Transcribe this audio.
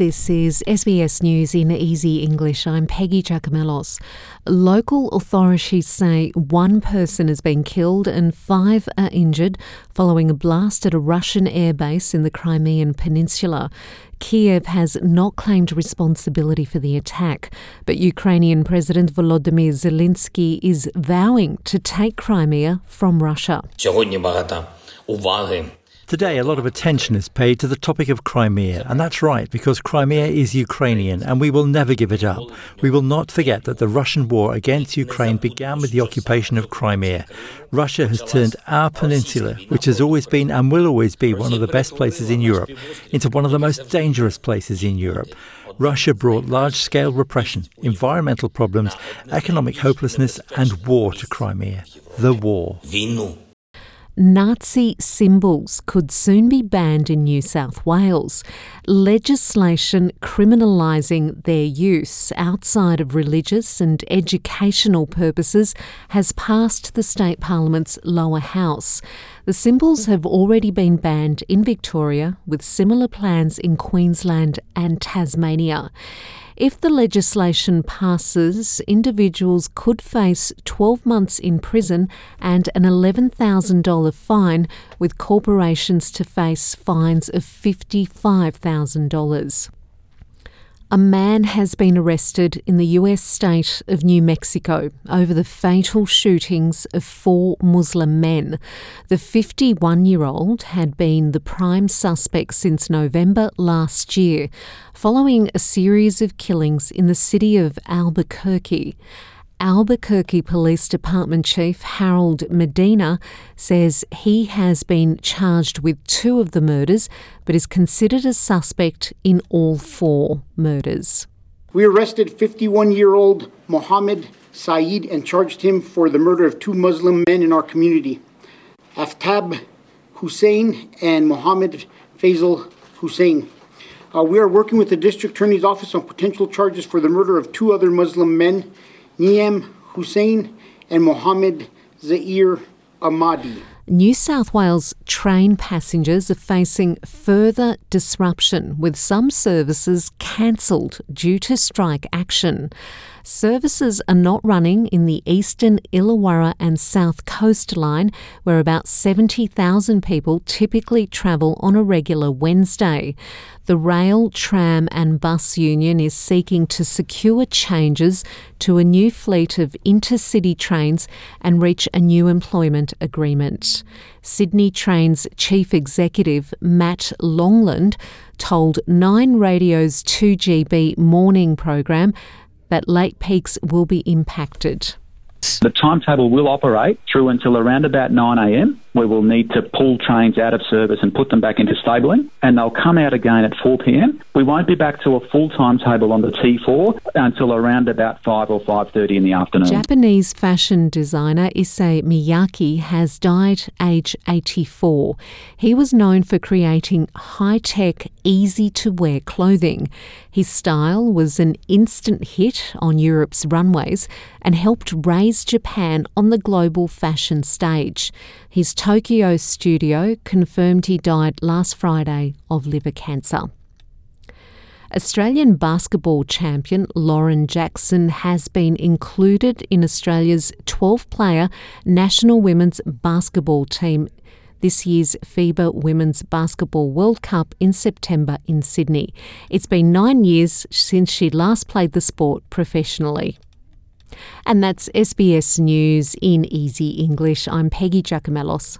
This is SBS News in Easy English. I'm Peggy Giakoumelos. Local authorities say one person has been killed and five are injured following a blast at a Russian airbase in the Crimean Peninsula. Kiev has not claimed responsibility for the attack, but Ukrainian President Volodymyr Zelensky is vowing to take Crimea from Russia. Today, a lot of attention is paid to the topic of Crimea, and that's right, because Crimea is Ukrainian, and we will never give it up. We will not forget that the Russian war against Ukraine began with the occupation of Crimea. Russia has turned our peninsula, which has always been and will always be one of the best places in Europe, into one of the most dangerous places in Europe. Russia brought large scale repression, environmental problems, economic hopelessness, and war to Crimea. The war. Nazi symbols could soon be banned in New South Wales. Legislation criminalising their use outside of religious and educational purposes has passed the state parliament's lower house. The symbols have already been banned in Victoria, with similar plans in Queensland and Tasmania. If the legislation passes, individuals could face 12 months in prison and an $11,000 fine, with corporations to face fines of $55,000. A man has been arrested in the US state of New Mexico over the fatal shootings of four Muslim men. The 51 year old had been the prime suspect since November last year, following a series of killings in the city of Albuquerque. Albuquerque Police Department Chief Harold Medina says he has been charged with two of the murders but is considered a suspect in all four murders. We arrested 51 year old Mohammed Saeed and charged him for the murder of two Muslim men in our community, Aftab Hussein and Mohammed Faisal Hussein. Uh, we are working with the District Attorney's Office on potential charges for the murder of two other Muslim men Naeem Hussein and Mohammed Zaher Ahmadi. New South Wales train passengers are facing further disruption, with some services cancelled due to strike action. Services are not running in the eastern Illawarra and South Coast line, where about 70,000 people typically travel on a regular Wednesday. The Rail, Tram and Bus Union is seeking to secure changes to a new fleet of intercity trains and reach a new employment agreement. Sydney Trains Chief Executive Matt Longland told Nine Radio's 2GB morning program that late peaks will be impacted. The timetable will operate through until around about 9am. We will need to pull trains out of service and put them back into stabling, and they'll come out again at 4pm. We won't be back to a full timetable on the T4 until around about 5 or 5.30 in the afternoon. Japanese fashion designer Issey Miyake has died age 84. He was known for creating high-tech, easy-to-wear clothing. His style was an instant hit on Europe's runways and helped raise Japan on the global fashion stage. His Tokyo studio confirmed he died last Friday of liver cancer. Australian basketball champion Lauren Jackson has been included in Australia's 12 player national women's basketball team this year's FIBA Women's Basketball World Cup in September in Sydney. It's been nine years since she last played the sport professionally. And that's SBS News in Easy English. I'm Peggy Giakoumelos.